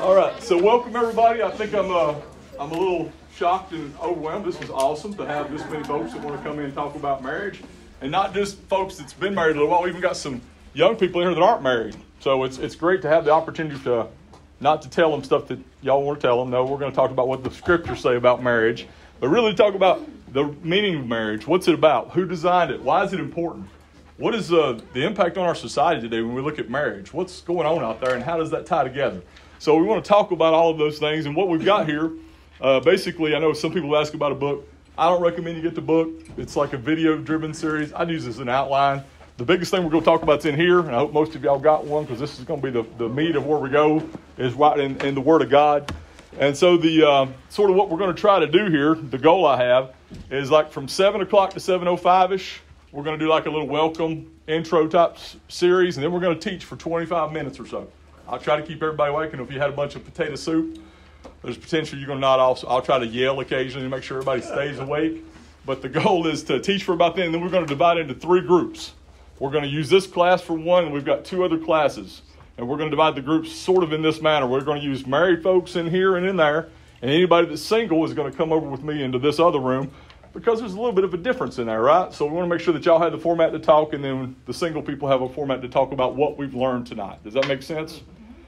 All right, so welcome everybody. I think I'm uh, I'm a little shocked and overwhelmed. This was awesome to have this many folks that want to come in and talk about marriage, and not just folks that's been married a little while. We even got some young people in here that aren't married. So it's it's great to have the opportunity to not to tell them stuff that y'all want to tell them. No, we're going to talk about what the scriptures say about marriage, but really talk about the meaning of marriage. What's it about? Who designed it? Why is it important? What is uh, the impact on our society today when we look at marriage? What's going on out there, and how does that tie together? So we want to talk about all of those things, and what we've got here. Uh, basically, I know some people ask about a book. I don't recommend you get the book. It's like a video-driven series. I'd use this as an outline. The biggest thing we're going to talk about is in here, and I hope most of y'all got one because this is going to be the, the meat of where we go is right in, in the Word of God. And so the uh, sort of what we're going to try to do here, the goal I have, is like from seven o'clock to seven o oh five ish. We're going to do like a little welcome intro type series, and then we're going to teach for 25 minutes or so. I'll try to keep everybody awake, and if you had a bunch of potato soup, there's potential you're going to nod off. I'll try to yell occasionally to make sure everybody stays awake. But the goal is to teach for about then, and then we're going to divide into three groups. We're going to use this class for one, and we've got two other classes. And we're going to divide the groups sort of in this manner. We're going to use married folks in here and in there, and anybody that's single is going to come over with me into this other room because there's a little bit of a difference in there, right? So we want to make sure that y'all have the format to talk, and then the single people have a format to talk about what we've learned tonight. Does that make sense?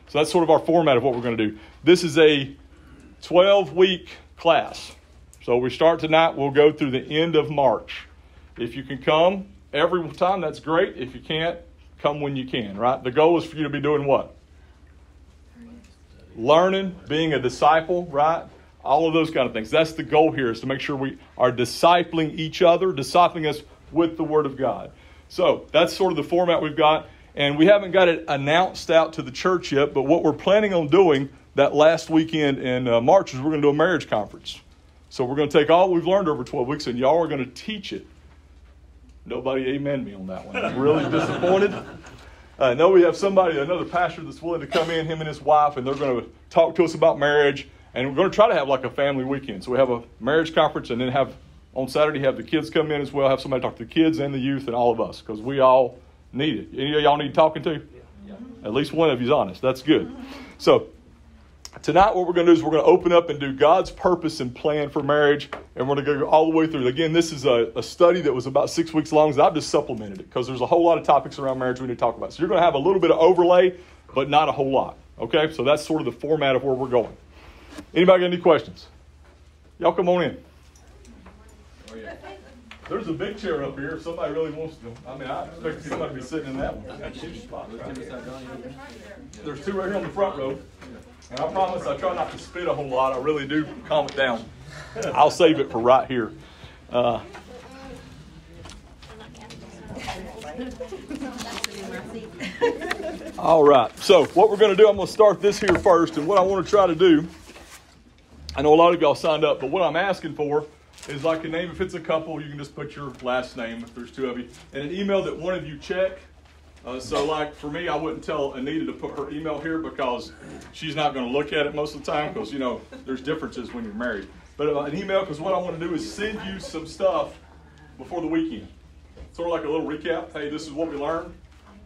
So that's sort of our format of what we're going to do. This is a 12 week class. So we start tonight, we'll go through the end of March. If you can come every time, that's great. If you can't, come when you can, right? The goal is for you to be doing what? Learning, being a disciple, right? all of those kind of things. That's the goal here is to make sure we are discipling each other, discipling us with the Word of God. So that's sort of the format we've got. And we haven't got it announced out to the church yet, but what we're planning on doing that last weekend in uh, March is we're going to do a marriage conference. So we're going to take all we've learned over 12 weeks and y'all are going to teach it. Nobody amen me on that one. I'm really disappointed. I know we have somebody, another pastor that's willing to come in, him and his wife, and they're going to talk to us about marriage and we're going to try to have like a family weekend. So we have a marriage conference and then have on Saturday have the kids come in as well, have somebody talk to the kids and the youth and all of us because we all need it. Any of y'all need talking to? Yeah. At least one of you's honest. That's good. So tonight what we're going to do is we're going to open up and do God's purpose and plan for marriage, and we're going to go all the way through. Again, this is a, a study that was about six weeks long. So I've just supplemented it because there's a whole lot of topics around marriage we need to talk about. So you're going to have a little bit of overlay, but not a whole lot. Okay, so that's sort of the format of where we're going. Anybody got any questions? Y'all come on in. Oh, There's a big chair up here if somebody really wants to. I mean, I expect somebody to be sitting in that one. There's two right here on the front row. And I promise I try not to spit a whole lot. I really do calm it down. I'll save it for right here. Uh, all right. So, what we're going to do, I'm going to start this here first. And what I want to try to do I know a lot of y'all signed up, but what I'm asking for is like a name. If it's a couple, you can just put your last name if there's two of you, and an email that one of you check. Uh, so, like for me, I wouldn't tell Anita to put her email here because she's not going to look at it most of the time because you know there's differences when you're married. But uh, an email because what I want to do is send you some stuff before the weekend, sort of like a little recap. Hey, this is what we learned,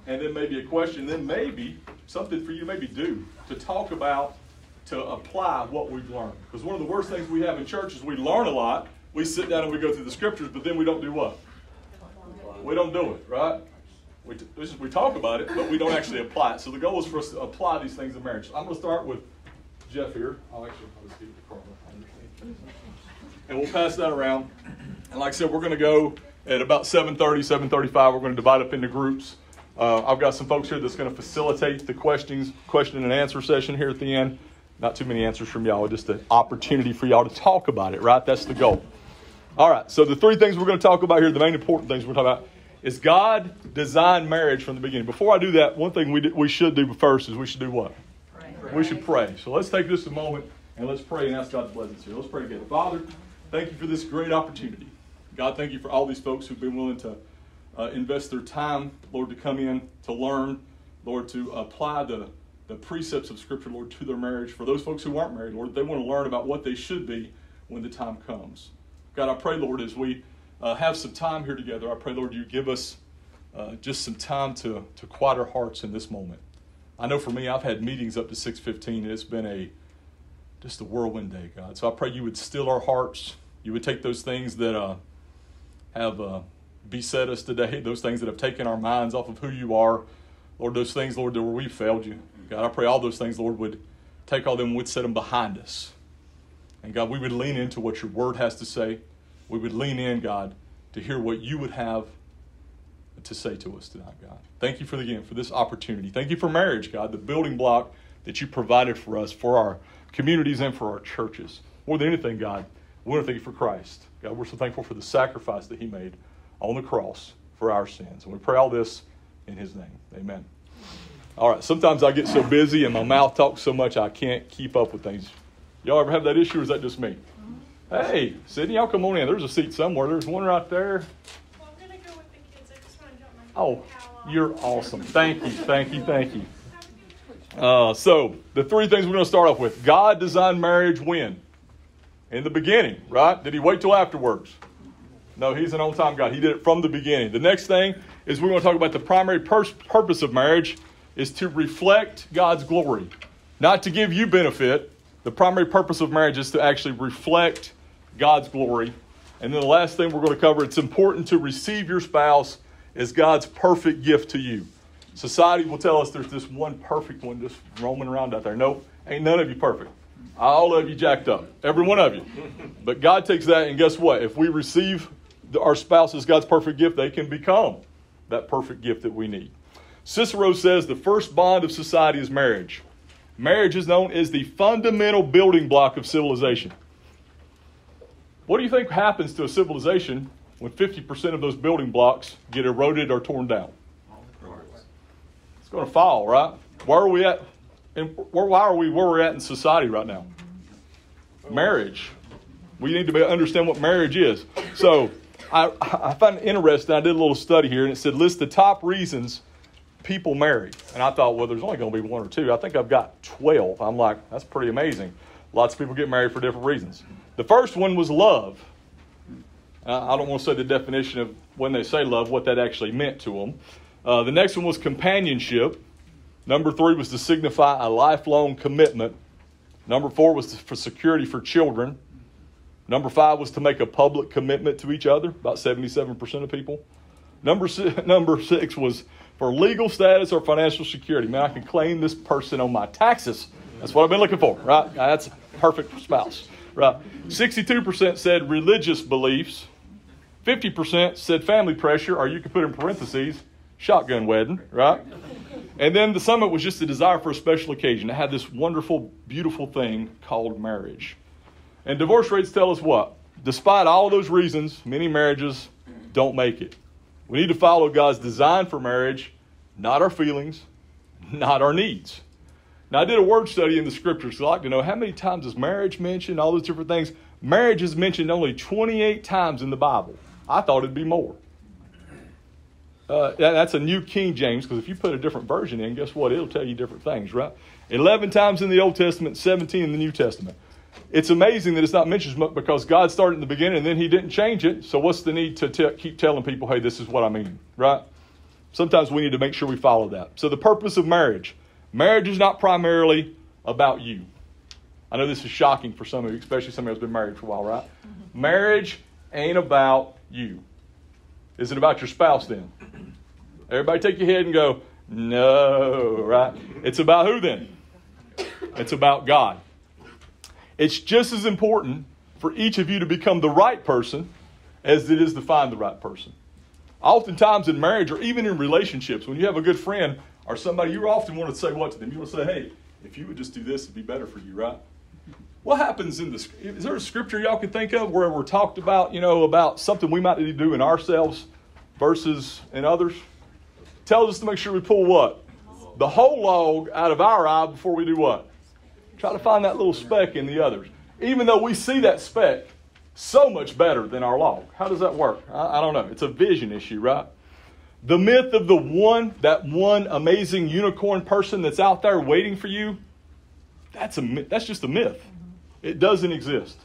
and then maybe a question, then maybe something for you maybe do to talk about to apply what we've learned. Because one of the worst things we have in church is we learn a lot, we sit down and we go through the scriptures, but then we don't do what? We don't do it, right? We, we talk about it, but we don't actually apply it. So the goal is for us to apply these things in marriage. I'm going to start with Jeff here. I'll actually I'll just keep the card. And we'll pass that around. And like I said, we're going to go at about 7.30, 7.35. We're going to divide up into groups. Uh, I've got some folks here that's going to facilitate the questions, question and answer session here at the end. Not too many answers from y'all, just an opportunity for y'all to talk about it, right? That's the goal. All right, so the three things we're going to talk about here, the main important things we're talking about, is God designed marriage from the beginning. Before I do that, one thing we, do, we should do first is we should do what? Pray. We should pray. So let's take just a moment and let's pray and ask God's blessings here. Let's pray together. Father, thank you for this great opportunity. God, thank you for all these folks who've been willing to uh, invest their time, Lord, to come in, to learn, Lord, to apply the the precepts of Scripture, Lord, to their marriage. For those folks who aren't married, Lord, they want to learn about what they should be when the time comes. God, I pray, Lord, as we uh, have some time here together, I pray, Lord, you give us uh, just some time to, to quiet our hearts in this moment. I know for me, I've had meetings up to 6:15, and it's been a just a whirlwind day, God. So I pray you would still our hearts. You would take those things that uh, have uh, beset us today, those things that have taken our minds off of who you are, Lord. Those things, Lord, that where we failed you, God. I pray all those things, Lord, would take all them, would set them behind us, and God, we would lean into what your Word has to say. We would lean in, God, to hear what you would have to say to us tonight, God. Thank you for the again for this opportunity. Thank you for marriage, God, the building block that you provided for us, for our communities and for our churches. More than anything, God, we want to thank you for Christ. God, we're so thankful for the sacrifice that he made on the cross for our sins. And we pray all this in his name. Amen. All right, sometimes I get so busy and my mouth talks so much I can't keep up with things. Y'all ever have that issue or is that just me? Hey, Sydney, y'all come on in. There's a seat somewhere. There's one right there. Oh, you're awesome. Thank you, thank you, thank you. Uh, so, the three things we're going to start off with God designed marriage when? In the beginning, right? Did he wait till afterwards? No, he's an on time God. He did it from the beginning. The next thing is we're going to talk about the primary pers- purpose of marriage is to reflect God's glory, not to give you benefit. The primary purpose of marriage is to actually reflect God's glory. And then the last thing we're going to cover it's important to receive your spouse as God's perfect gift to you. Society will tell us there's this one perfect one just roaming around out there. Nope, ain't none of you perfect. All of you jacked up. Every one of you. But God takes that, and guess what? If we receive our spouse as God's perfect gift, they can become that perfect gift that we need. Cicero says the first bond of society is marriage. Marriage is known as the fundamental building block of civilization. What do you think happens to a civilization when 50% of those building blocks get eroded or torn down? It's going to fall, right? Where are we at? And why are we where we're at in society right now? Marriage. We need to understand what marriage is. So I, I find it interesting. I did a little study here, and it said list the top reasons people marry. And I thought, well, there's only going to be one or two. I think I've got 12. I'm like, that's pretty amazing. Lots of people get married for different reasons. The first one was love. I don't want to say the definition of when they say love, what that actually meant to them. Uh, the next one was companionship. Number three was to signify a lifelong commitment. Number four was for security for children. Number five was to make a public commitment to each other, about 77% of people. Number six, number six was for legal status or financial security. Man, I can claim this person on my taxes. That's what I've been looking for, right? That's perfect spouse, right? 62% said religious beliefs. 50% said family pressure, or you could put in parentheses, shotgun wedding, right? And then the summit was just a desire for a special occasion. It had this wonderful, beautiful thing called marriage. And divorce rates tell us what? Despite all of those reasons, many marriages don't make it. We need to follow God's design for marriage, not our feelings, not our needs. Now, I did a word study in the scriptures, so I'd like to know how many times is marriage mentioned, all those different things. Marriage is mentioned only 28 times in the Bible. I thought it'd be more. Uh, that's a New King James because if you put a different version in, guess what? It'll tell you different things, right? 11 times in the Old Testament, 17 in the New Testament. It's amazing that it's not mentioned because God started in the beginning and then He didn't change it. So, what's the need to keep telling people, hey, this is what I mean, right? Sometimes we need to make sure we follow that. So, the purpose of marriage marriage is not primarily about you. I know this is shocking for some of you, especially somebody who's been married for a while, right? Mm-hmm. Marriage ain't about you. Is it about your spouse then? Everybody take your head and go, no, right? It's about who then? It's about God. It's just as important for each of you to become the right person as it is to find the right person. Oftentimes in marriage or even in relationships, when you have a good friend or somebody, you often want to say what to them? You want to say, hey, if you would just do this, it'd be better for you, right? What happens in the is there a scripture y'all can think of where we're talked about, you know, about something we might need to do in ourselves versus in others? Tells us to make sure we pull what? The whole log out of our eye before we do what? Try to find that little speck in the others. Even though we see that speck so much better than our log. How does that work? I, I don't know. It's a vision issue, right? The myth of the one, that one amazing unicorn person that's out there waiting for you, that's, a, that's just a myth. Mm-hmm. It doesn't exist.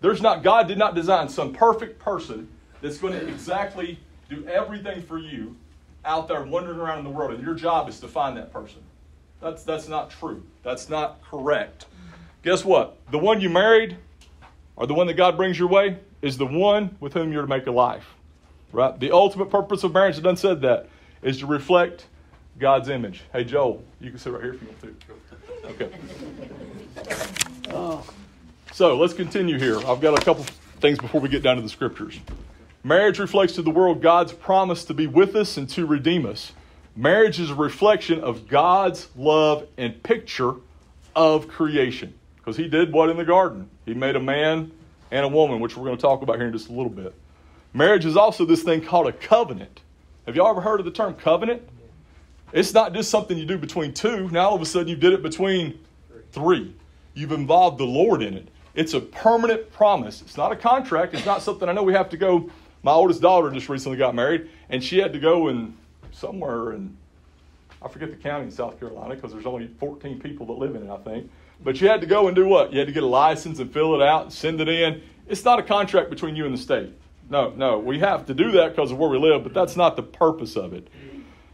There's not, God did not design some perfect person that's going to exactly do everything for you out there wandering around in the world, and your job is to find that person. That's, that's not true. That's not correct. Guess what? The one you married, or the one that God brings your way, is the one with whom you're to make a life. Right? The ultimate purpose of marriage, it done said that, is to reflect God's image. Hey, Joel, you can sit right here if you want to. Okay. So let's continue here. I've got a couple things before we get down to the scriptures. Marriage reflects to the world God's promise to be with us and to redeem us. Marriage is a reflection of God's love and picture of creation. Because He did what in the garden? He made a man and a woman, which we're going to talk about here in just a little bit. Marriage is also this thing called a covenant. Have y'all ever heard of the term covenant? It's not just something you do between two. Now all of a sudden you did it between three. You've involved the Lord in it. It's a permanent promise. It's not a contract. It's not something I know we have to go. My oldest daughter just recently got married, and she had to go and somewhere in, I forget the county in South Carolina because there's only 14 people that live in it, I think. But you had to go and do what? You had to get a license and fill it out and send it in. It's not a contract between you and the state. No, no. We have to do that because of where we live, but that's not the purpose of it.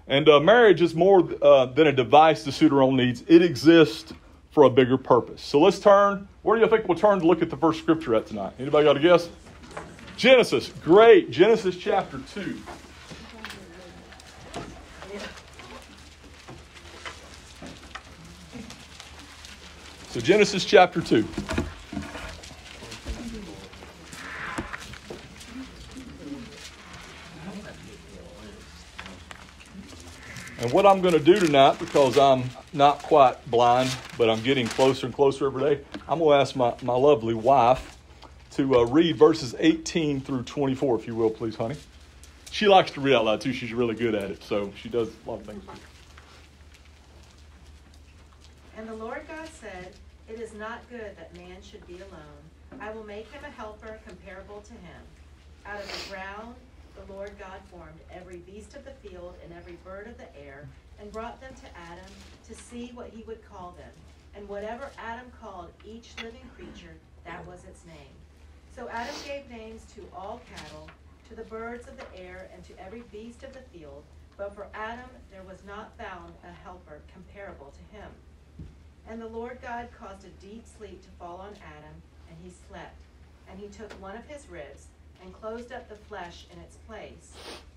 And uh, marriage is more uh, than a device to suit our own needs, it exists for a bigger purpose. So let's turn. Where do you think we'll turn to look at the first scripture at tonight? Anybody got a guess? Genesis. Great. Genesis chapter 2. So, Genesis chapter 2. And what I'm going to do tonight, because I'm not quite blind, but I'm getting closer and closer every day, I'm going to ask my, my lovely wife to uh, read verses 18 through 24, if you will, please, honey. She likes to read out loud too. She's really good at it, so she does a lot of things. And the Lord God said, It is not good that man should be alone. I will make him a helper comparable to him. Out of the ground the Lord God formed every beast of the field and every bird of the air, and brought them to Adam to see what he would call them. And whatever Adam called each living creature, that was its name. So Adam gave names to all cattle, to the birds of the air, and to every beast of the field. But for Adam there was not found a helper comparable to him. And the Lord God caused a deep sleep to fall on Adam, and he slept. And he took one of his ribs, and closed up the flesh in its place.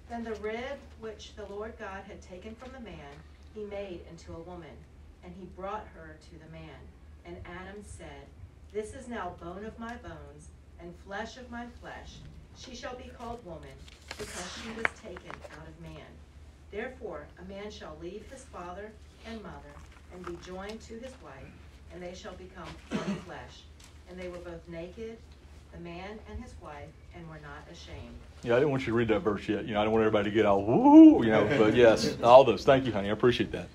Then the rib which the Lord God had taken from the man, he made into a woman, and he brought her to the man. And Adam said, This is now bone of my bones, and flesh of my flesh. She shall be called woman, because she was taken out of man. Therefore a man shall leave his father and mother, and be joined to his wife, and they shall become one flesh. And they were both naked, the man and his wife, and were not ashamed. Yeah, I didn't want you to read that verse yet. You know, I don't want everybody to get all woo, you know. But yes, all those. Thank you, honey. I appreciate that.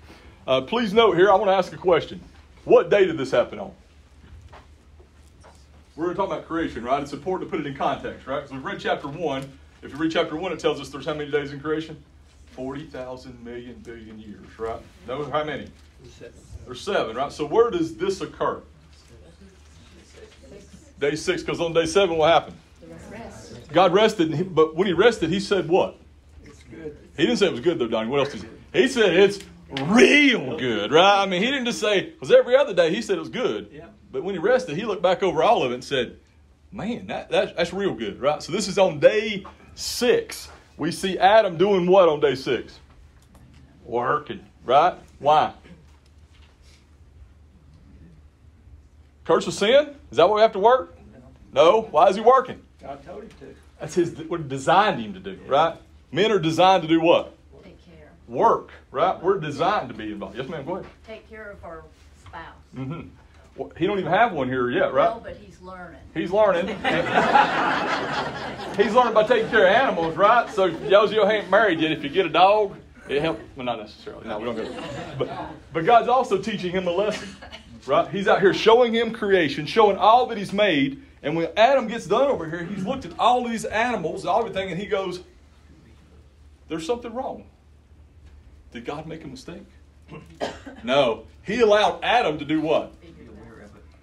Uh, please note here, I want to ask a question. What day did this happen on? We're going to talk about creation, right? It's important to put it in context, right? Because we've read chapter one. If you read chapter one, it tells us there's how many days in creation? Forty thousand million billion years, right? No, how many? There's seven, right? So where does this occur? Day six, because on day seven, what happened? God rested, but when He rested, He said what? It's good. He didn't say it was good though, Donnie. What else did He? He said it's real good, right? I mean, He didn't just say because every other day He said it was good. Yeah. But when He rested, He looked back over all of it and said, "Man, that, that that's real good, right?" So this is on day six. We see Adam doing what on day six? Working, right? Why? Curse of sin? Is that what we have to work? No. Why is he working? God told him to. That's his what designed him to do, right? Men are designed to do what? Take care. Work, right? We're designed to be involved. Yes, ma'am. Go ahead. Take care of our spouse. Mm-hmm. Well, he don't even have one here yet, right? No, but he's learning. He's learning. he's learning by taking care of animals, right? So those of you ain't married yet, if you get a dog, it helps. Well, not necessarily. No, we don't go. But but God's also teaching him a lesson. Right? He's out here showing him creation, showing all that he's made. And when Adam gets done over here, he's looked at all these animals, all everything, and he goes, There's something wrong. Did God make a mistake? no. He allowed Adam to do what?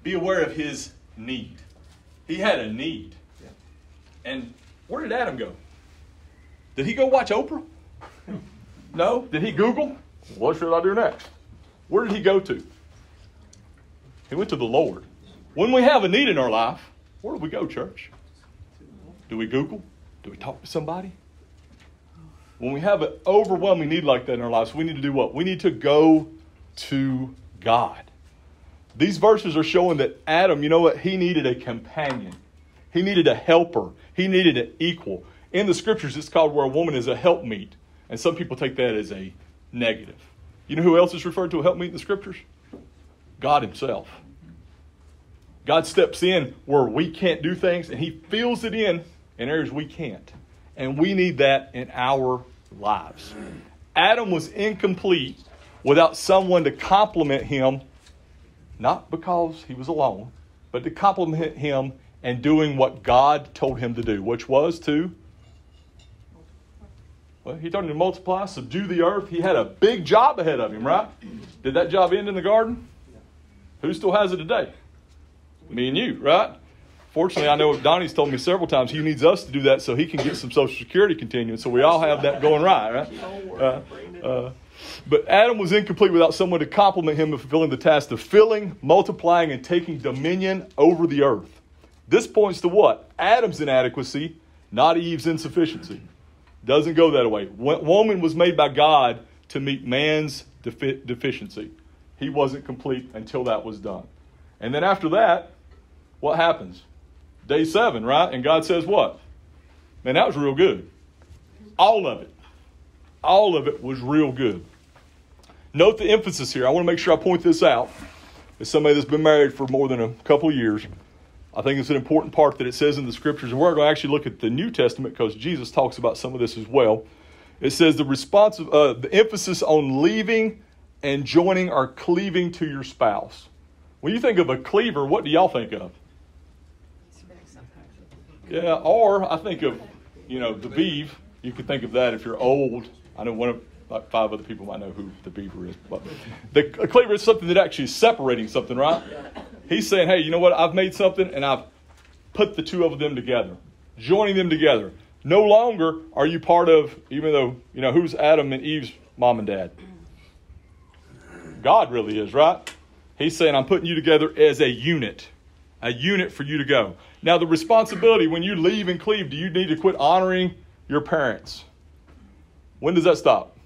Be aware of his need. He had a need. And where did Adam go? Did he go watch Oprah? No. Did he Google? What should I do next? Where did he go to? He went to the Lord. When we have a need in our life, where do we go, church? Do we Google? Do we talk to somebody? When we have an overwhelming need like that in our lives, we need to do what? We need to go to God. These verses are showing that Adam, you know what? He needed a companion. He needed a helper. He needed an equal. In the scriptures, it's called where a woman is a helpmeet. And some people take that as a negative. You know who else is referred to a helpmeet in the scriptures? God Himself. God steps in where we can't do things, and He fills it in in areas we can't. And we need that in our lives. Adam was incomplete without someone to complement him, not because he was alone, but to complement him and doing what God told him to do, which was to. Well, he told him to multiply, subdue the earth. He had a big job ahead of him, right? Did that job end in the garden? Who still has it today? Me and you, right? Fortunately, I know Donnie's told me several times he needs us to do that so he can get some Social Security continuing. So we all have that going right, right? Uh, uh, but Adam was incomplete without someone to complement him in fulfilling the task of filling, multiplying, and taking dominion over the earth. This points to what? Adam's inadequacy, not Eve's insufficiency. Doesn't go that way. Woman was made by God to meet man's defi- deficiency. He wasn't complete until that was done. And then after that, what happens? Day seven, right? And God says, What? Man, that was real good. All of it. All of it was real good. Note the emphasis here. I want to make sure I point this out. As somebody that's been married for more than a couple of years, I think it's an important part that it says in the scriptures. And we're going to actually look at the New Testament because Jesus talks about some of this as well. It says the response, uh, the emphasis on leaving and joining or cleaving to your spouse. When you think of a cleaver, what do y'all think of? Yeah, or I think of, you know, the beeve. You could think of that if you're old. I know one of like five other people might know who the beaver is, but the cleaver is something that actually is separating something, right? He's saying, hey, you know what? I've made something and I've put the two of them together, joining them together. No longer are you part of, even though, you know, who's Adam and Eve's mom and dad? God really is, right? He's saying, I'm putting you together as a unit, a unit for you to go. Now, the responsibility when you leave and cleave, do you need to quit honoring your parents? When does that stop?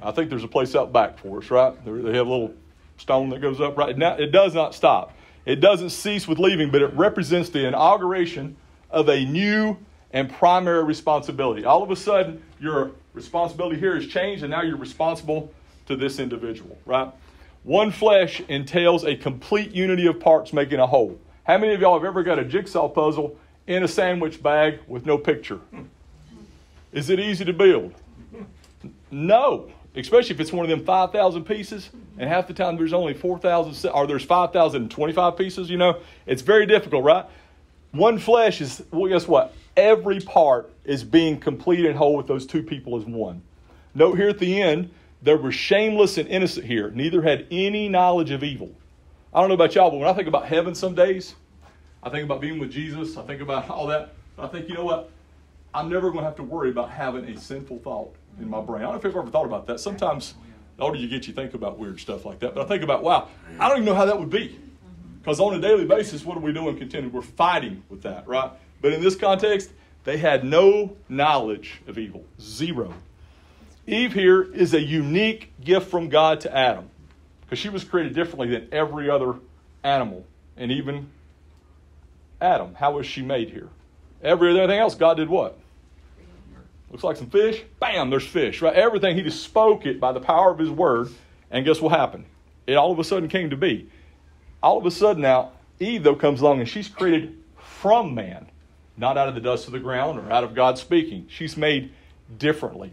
I think there's a place out back for us, right? They have a little stone that goes up right now. It does not stop. It doesn't cease with leaving, but it represents the inauguration of a new and primary responsibility. All of a sudden, your responsibility here has changed, and now you're responsible to this individual, right? One flesh entails a complete unity of parts making a whole. How many of y'all have ever got a jigsaw puzzle in a sandwich bag with no picture? Is it easy to build? No especially if it's one of them 5,000 pieces, and half the time there's only 4,000, or there's 5,025 pieces, you know, it's very difficult, right? One flesh is, well, guess what? Every part is being complete and whole with those two people as one. Note here at the end, there were shameless and innocent here. Neither had any knowledge of evil. I don't know about y'all, but when I think about heaven some days, I think about being with Jesus, I think about all that. I think, you know what? I'm never going to have to worry about having a sinful thought in my brain. I don't know if you've ever thought about that. Sometimes the older you get, you think about weird stuff like that. But I think about, wow, I don't even know how that would be. Because on a daily basis, what are we doing contending? We're fighting with that, right? But in this context, they had no knowledge of evil. Zero. Eve here is a unique gift from God to Adam because she was created differently than every other animal and even Adam. How was she made here? Every other thing else, God did what? Looks like some fish. Bam, there's fish, right? Everything, he just spoke it by the power of his word. And guess what happened? It all of a sudden came to be. All of a sudden now, Eve, though, comes along and she's created from man, not out of the dust of the ground or out of God speaking. She's made differently.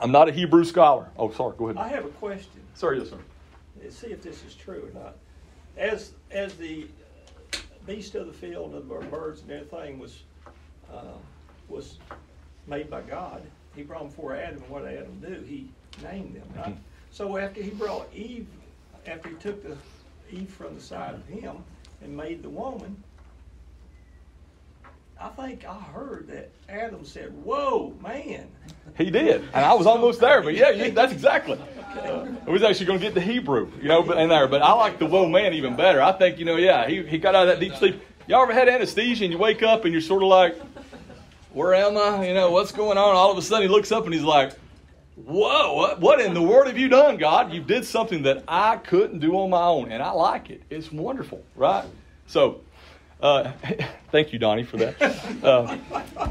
I'm not a Hebrew scholar. Oh, sorry, go ahead. I have a question. Sorry, yes, sir. Let's See if this is true or not. As as the beast of the field and the birds and everything was uh, was made by God. He brought them before Adam, and what Adam do? He named them, right? Mm-hmm. So after he brought Eve, after he took the Eve from the side of him and made the woman, I think I heard that Adam said, "Whoa, man." He did, and I was almost there. But yeah, yeah that's exactly. Uh, I was actually going to get the Hebrew, you know, but in there. But I like the whoa man even better. I think you know, yeah, he he got out of that deep sleep. Y'all ever had anesthesia and you wake up and you're sort of like, where am I? You know, what's going on? All of a sudden he looks up and he's like, whoa, what, what in the world have you done, God? You did something that I couldn't do on my own, and I like it. It's wonderful, right? So, uh, thank you, Donnie, for that. Uh,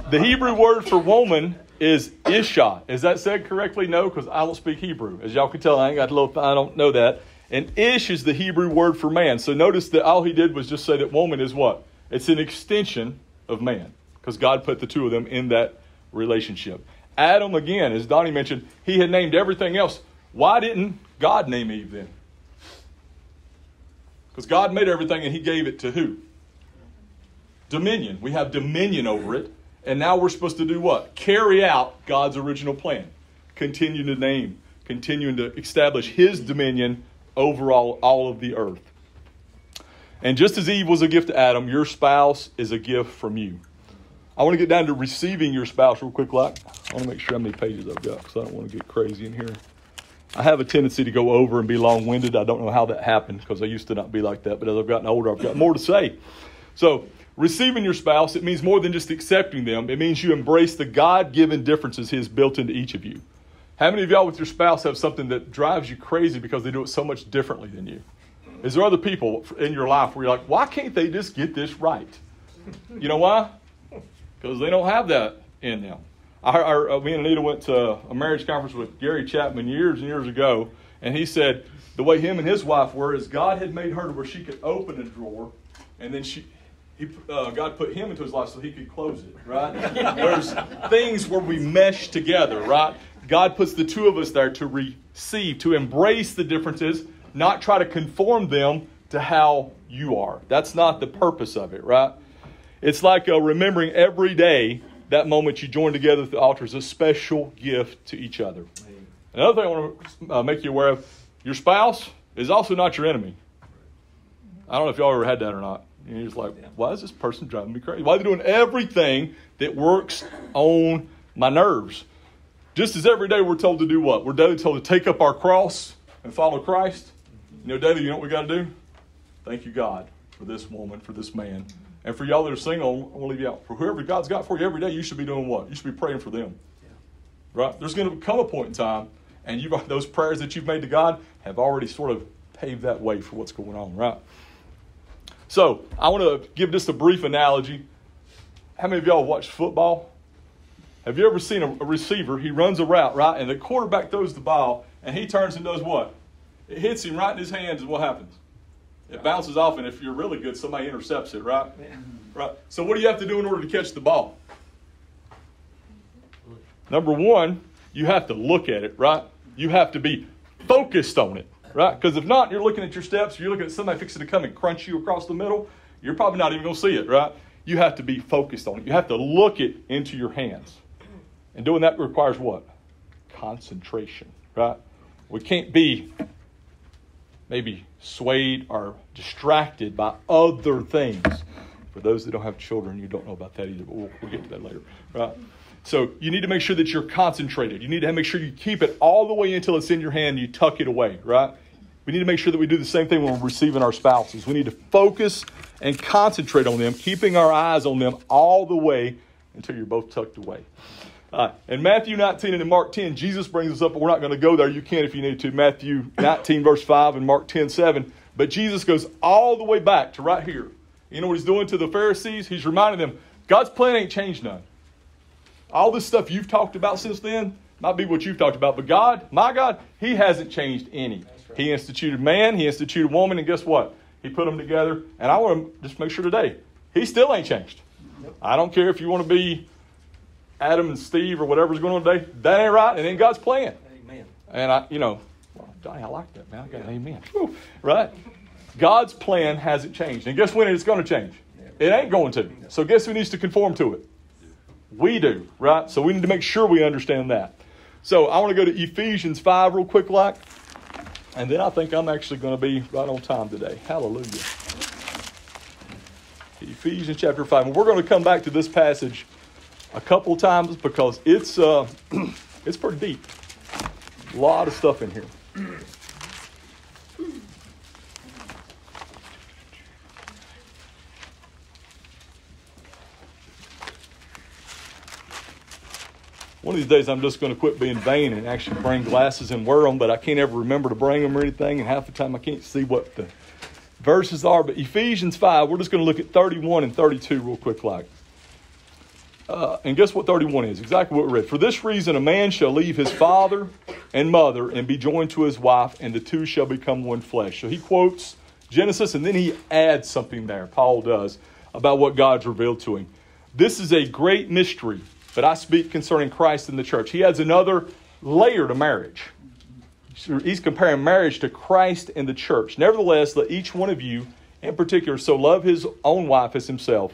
the Hebrew word for woman is isha. Is that said correctly? No, because I don't speak Hebrew. As y'all can tell, I ain't got a little. I don't know that. And ish is the Hebrew word for man. So notice that all he did was just say that woman is what? It's an extension of man, because God put the two of them in that relationship. Adam, again, as Donnie mentioned, he had named everything else. Why didn't God name Eve then? Because God made everything and he gave it to who? Dominion. We have dominion over it. And now we're supposed to do what? Carry out God's original plan. Continue to name, continuing to establish his dominion over all, all of the earth. And just as Eve was a gift to Adam, your spouse is a gift from you. I want to get down to receiving your spouse real quick, like I want to make sure how many pages I've got because I don't want to get crazy in here. I have a tendency to go over and be long winded. I don't know how that happened because I used to not be like that, but as I've gotten older, I've got more to say. So, receiving your spouse, it means more than just accepting them, it means you embrace the God given differences He has built into each of you. How many of y'all with your spouse have something that drives you crazy because they do it so much differently than you? Is there other people in your life where you're like, why can't they just get this right? You know why? because they don't have that in them. I, our, uh, me and Anita went to a marriage conference with Gary Chapman years and years ago, and he said the way him and his wife were is God had made her to where she could open a drawer, and then she, he, uh, God put him into his life so he could close it. Right? There's things where we mesh together. Right? God puts the two of us there to receive, to embrace the differences, not try to conform them to how you are. That's not the purpose of it. Right? It's like uh, remembering every day that moment you join together at the altar is a special gift to each other. Another thing I want to uh, make you aware of your spouse is also not your enemy. I don't know if y'all ever had that or not. You're just like, why is this person driving me crazy? Why are they doing everything that works on my nerves? Just as every day we're told to do what? We're daily told to take up our cross and follow Christ. You know, daily, you know what we got to do? Thank you, God, for this woman, for this man. And for y'all that are single, I want to leave you out. For whoever God's got for you every day, you should be doing what? You should be praying for them. Right? There's going to come a point in time, and you those prayers that you've made to God have already sort of paved that way for what's going on, right? So I want to give just a brief analogy. How many of y'all watched football? Have you ever seen a, receiver? He runs a route, right? And the quarterback throws the ball, and he turns and does what? It hits him right in his hands, and what happens? It bounces off, and if you're really good, somebody intercepts it, right? Right. So what do you have to do in order to catch the ball? Number one, you have to look at it, right? You have to be focused on it, right? Because if not, you're looking at your steps, you're looking at somebody fixing to come and crunch you across the middle, you're probably not even going to see it, right? You have to be focused on it. You have to look it into your hands. And doing that requires what? Concentration, right? We can't be maybe swayed or distracted by other things. For those that don't have children, you don't know about that either, but we'll, we'll get to that later. Right? So you need to make sure that you're concentrated. You need to make sure you keep it all the way until it's in your hand and you tuck it away, right? We need to make sure that we do the same thing when we're receiving our spouses. We need to focus and concentrate on them, keeping our eyes on them all the way until you're both tucked away. Uh, in Matthew 19 and in Mark 10, Jesus brings us up, but we're not going to go there. You can if you need to. Matthew 19, verse 5, and Mark 10, 7. But Jesus goes all the way back to right here. You know what he's doing to the Pharisees? He's reminding them God's plan ain't changed none. All this stuff you've talked about since then might be what you've talked about, but God, my God, He hasn't changed any. Right. He instituted man, He instituted woman, and guess what? He put them together. And I want to just make sure today, He still ain't changed. I don't care if you want to be Adam and Steve or whatever's going on today, that ain't right. It ain't God's plan. Amen. And I, you know, well, Donnie, I like that, man. I got an amen. Whew, right? God's plan hasn't changed. And guess when it's going to change? It ain't going to. So guess who needs to conform to it? We do, right? So we need to make sure we understand that. So I want to go to Ephesians 5 real quick, like, and then I think I'm actually going to be right on time today. Hallelujah. Ephesians chapter 5. And we're going to come back to this passage a couple times because it's, uh, it's pretty deep. A lot of stuff in here. One of these days, I'm just going to quit being vain and actually bring glasses and wear them, but I can't ever remember to bring them or anything, and half the time I can't see what the verses are. But Ephesians 5, we're just going to look at 31 and 32 real quick, like. Uh, and guess what 31 is? Exactly what we read. For this reason, a man shall leave his father and mother and be joined to his wife, and the two shall become one flesh. So he quotes Genesis, and then he adds something there, Paul does, about what God's revealed to him. This is a great mystery but I speak concerning Christ and the church. He adds another layer to marriage. He's comparing marriage to Christ and the church. Nevertheless, let each one of you, in particular, so love his own wife as himself,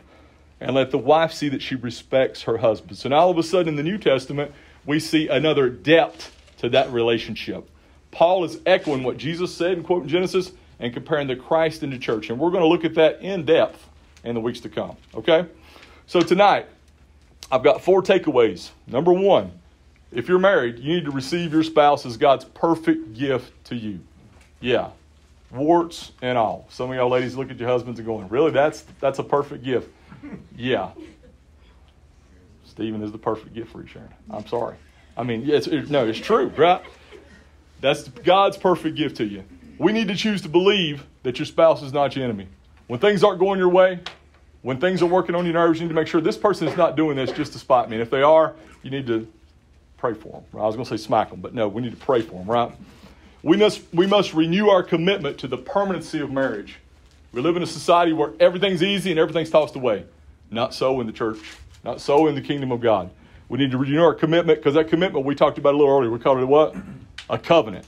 and let the wife see that she respects her husband. So now all of a sudden in the New Testament, we see another depth to that relationship. Paul is echoing what Jesus said in quoting Genesis and comparing the Christ and the church. And we're going to look at that in depth in the weeks to come. Okay? So tonight, I've got four takeaways. Number one, if you're married, you need to receive your spouse as God's perfect gift to you. Yeah, warts and all. Some of y'all ladies look at your husbands and going, "Really? That's that's a perfect gift." Yeah. Stephen is the perfect gift for you, Sharon. I'm sorry. I mean, it's, it, no, it's true, right? That's God's perfect gift to you. We need to choose to believe that your spouse is not your enemy. When things aren't going your way, when things are working on your nerves, you need to make sure this person is not doing this just to spite me. And if they are, you need to pray for them. I was going to say smack them, but no, we need to pray for them, right? We must, we must renew our commitment to the permanency of marriage. We live in a society where everything's easy and everything's tossed away. Not so in the church, not so in the kingdom of God. We need to renew our commitment because that commitment we talked about a little earlier, we called it what? A covenant,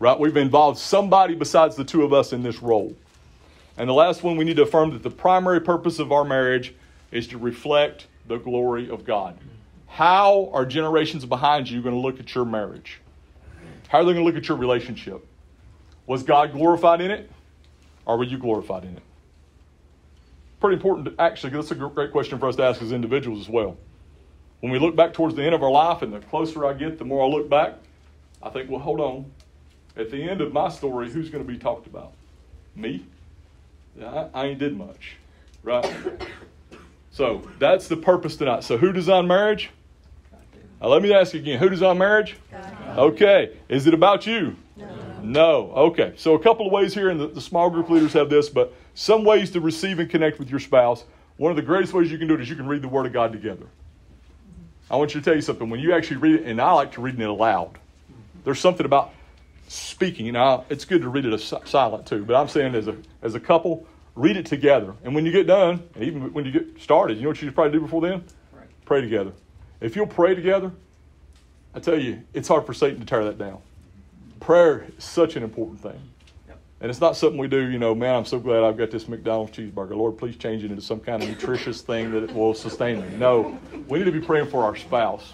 right? We've involved somebody besides the two of us in this role. And the last one, we need to affirm that the primary purpose of our marriage is to reflect the glory of God. How are generations behind you going to look at your marriage? How are they going to look at your relationship? Was God glorified in it, or were you glorified in it? Pretty important, to, actually, that's a great question for us to ask as individuals as well. When we look back towards the end of our life, and the closer I get, the more I look back, I think, well, hold on. At the end of my story, who's going to be talked about? Me? I, I ain't did much, right? So that's the purpose tonight. So who designed marriage? Now let me ask you again. Who designed marriage? God. Okay. Is it about you? No. No. Okay. So a couple of ways here, and the, the small group leaders have this, but some ways to receive and connect with your spouse. One of the greatest ways you can do it is you can read the Word of God together. I want you to tell you something. When you actually read it, and I like to read it aloud, there's something about speaking. Now, it's good to read it a silent too, but I'm saying as a, as a couple, read it together. And when you get done, and even when you get started, you know what you should probably do before then? Right. Pray together. If you'll pray together, I tell you, it's hard for Satan to tear that down. Prayer is such an important thing. Yep. And it's not something we do, you know, man, I'm so glad I've got this McDonald's cheeseburger. Lord, please change it into some kind of nutritious thing that will sustain me. No, we need to be praying for our spouse.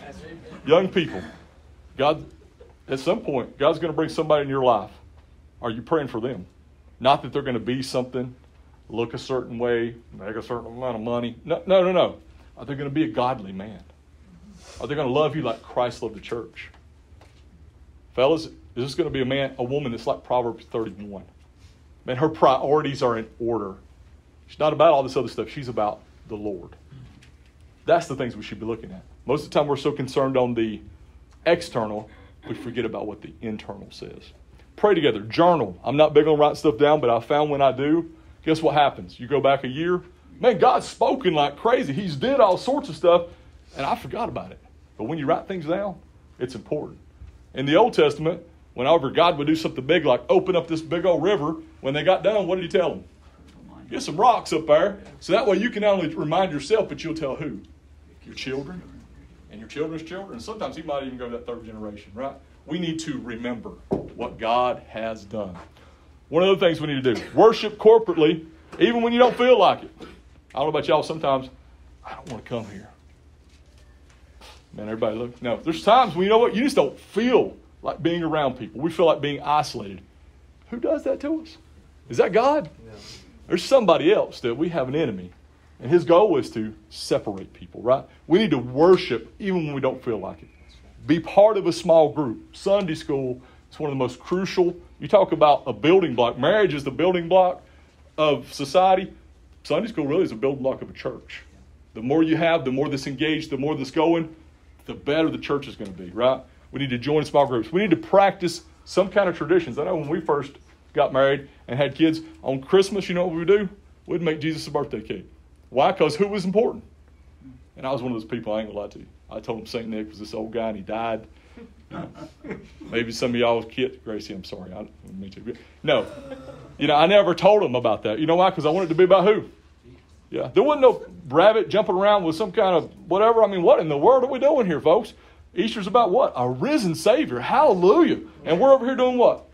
Young people, God at some point, God's going to bring somebody in your life. Are you praying for them? Not that they're going to be something, look a certain way, make a certain amount of money. No, no, no, no. Are they going to be a godly man? Are they going to love you like Christ loved the church? Fellas, is this going to be a man, a woman that's like Proverbs 31? Man, her priorities are in order. She's not about all this other stuff. She's about the Lord. That's the things we should be looking at. Most of the time, we're so concerned on the external we forget about what the internal says. Pray together. Journal. I'm not big on writing stuff down, but I found when I do, guess what happens? You go back a year, man, God's spoken like crazy. He's did all sorts of stuff, and I forgot about it. But when you write things down, it's important. In the Old Testament, whenever God would do something big like open up this big old river, when they got done, what did he tell them? Get some rocks up there. So that way you can not only remind yourself, but you'll tell who? Your children, and your children's children. Sometimes he might even go to that third generation, right? We need to remember what God has done. One of the things we need to do worship corporately, even when you don't feel like it. I don't know about y'all, sometimes I don't want to come here. Man, everybody look. No, there's times when you know what? You just don't feel like being around people. We feel like being isolated. Who does that to us? Is that God? There's somebody else that we have an enemy And his goal is to separate people, right? We need to worship even when we don't feel like it. Be part of a small group. Sunday school is one of the most crucial. You talk about a building block. Marriage is the building block of society. Sunday school really is a building block of a church. The more you have, the more this engaged, the more this going, the better the church is going to be, right? We need to join small groups. We need to practice some kind of traditions. I know when we first got married and had kids, on Christmas, you know what we would do? We'd make Jesus a birthday cake. Why? Because who was important? And I was one of those people, I ain't gonna lie to you. I told him St. Nick was this old guy and he died. Maybe some of y'all was kid Gracie, I'm sorry. I, me too. No. You know, I never told him about that. You know why? Because I wanted to be about who? Yeah. There wasn't no rabbit jumping around with some kind of whatever. I mean, what in the world are we doing here, folks? Easter's about what? A risen Savior. Hallelujah. And we're over here doing what?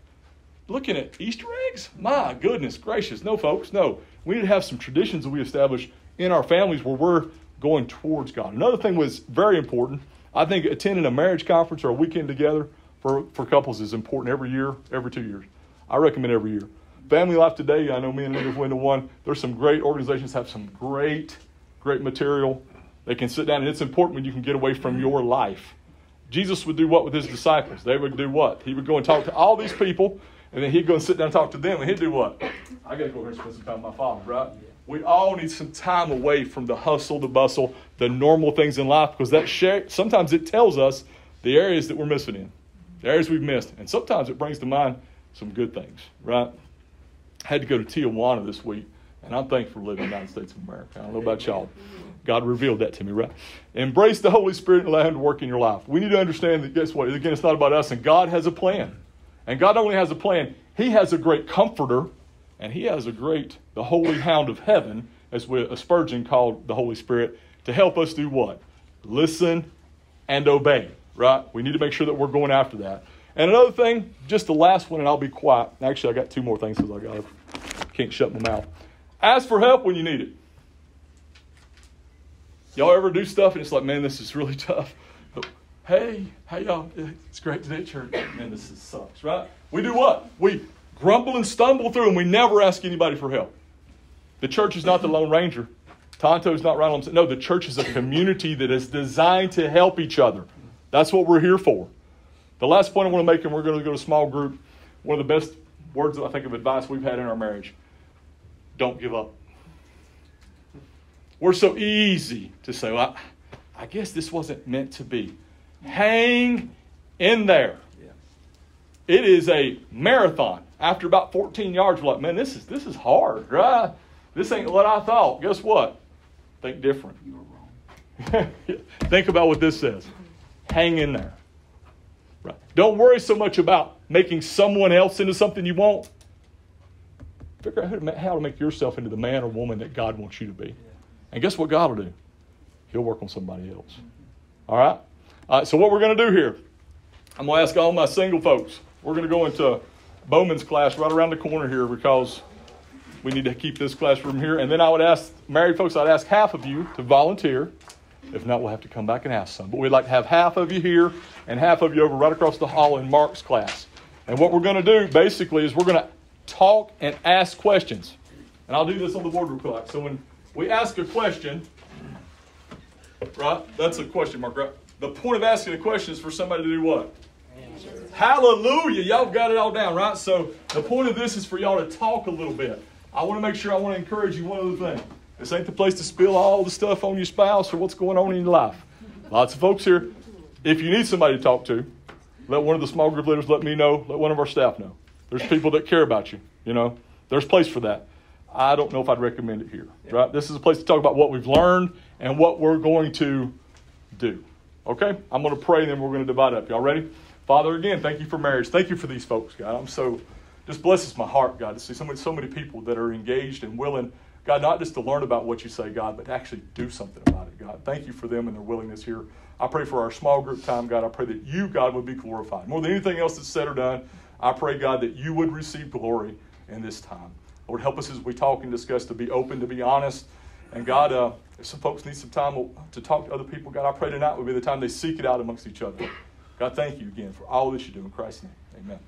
Looking at Easter eggs? My goodness gracious. No, folks, no. We need to have some traditions that we establish in our families where we're going towards God. Another thing was very important. I think attending a marriage conference or a weekend together for, for couples is important every year, every two years. I recommend every year. Family Life Today, I know me and Linda went to one. There's some great organizations have some great, great material. They can sit down, and it's important when you can get away from your life. Jesus would do what with his disciples? They would do what? He would go and talk to all these people, and then he'd go and sit down and talk to them, and he'd do what? I got to go here and spend some time with my father, right? We all need some time away from the hustle, the bustle, the normal things in life, because that share, sometimes it tells us the areas that we're missing in, the areas we've missed, and sometimes it brings to mind some good things, right? I had to go to Tijuana this week, and I'm thankful to live in the United States of America. I don't know about y'all. God revealed that to me, right? Embrace the Holy Spirit and allow Him to work in your life. We need to understand that, guess what? Again, it's not about us, and God has a plan. And God only has a plan, He has a great comforter, and He has a great, the holy hound of heaven, as we, a Spurgeon called the Holy Spirit, to help us do what? Listen and obey, right? We need to make sure that we're going after that. And another thing, just the last one, and I'll be quiet. Actually, I got two more things because I got can't shut my mouth. Ask for help when you need it. Y'all ever do stuff and it's like, man, this is really tough. But, hey, hey y'all, it's great today at church. Man, this is, sucks, right? We do what? We grumble and stumble through and we never ask anybody for help. The church is not the Lone Ranger. Tonto's not right on. No, the church is a community that is designed to help each other. That's what we're here for. The last point I want to make, and we're going to go to small group, one of the best words that I think of advice we've had in our marriage don't give up. We're so easy to say, well, I, I guess this wasn't meant to be. Hang in there. It is a marathon. After about 14 yards, we're like, man, this is this is hard, right? This ain't what I thought. Guess what? Think different. You were wrong. Think about what this says. Hang in there. Right. Don't worry so much about making someone else into something you want. Figure out how to make yourself into the man or woman that God wants you to be. And guess what God will do? He'll work on somebody else. All right? All right, so what we're going to do here, I'm going to ask all my single folks. We're going to go into Bowman's class right around the corner here because we need to keep this classroom here. And then I would ask married folks, I'd ask half of you to volunteer. If not, we'll have to come back and ask some. But we'd like to have half of you here and half of you over right across the hall in Mark's class. And what we're going to do basically is we're going to talk and ask questions. And I'll do this on the board real quick. So when we ask a question, right? That's a question mark, right? The point of asking a question is for somebody to do what? Hallelujah. Y'all got it all down, right? So the point of this is for y'all to talk a little bit. I want to make sure I want to encourage you one other thing. This ain't the place to spill all the stuff on your spouse or what's going on in your life. Lots of folks here. If you need somebody to talk to, let one of the small group leaders let me know. Let one of our staff know. There's people that care about you. You know, there's place for that. I don't know if I'd recommend it here. Right? This is a place to talk about what we've learned and what we're going to do. Okay? I'm going to pray and then we're going to divide up. Y'all ready? Father, again, thank you for marriage. Thank you for these folks, God. I'm so just blesses my heart, God, to see so many, so many people that are engaged and willing God, not just to learn about what you say, God, but to actually do something about it, God. Thank you for them and their willingness here. I pray for our small group time, God. I pray that you, God, would be glorified. More than anything else that's said or done, I pray, God, that you would receive glory in this time. Lord, help us as we talk and discuss to be open, to be honest. And God, uh, if some folks need some time to talk to other people, God, I pray tonight would be the time they seek it out amongst each other. God, thank you again for all that you do in Christ's name. Amen.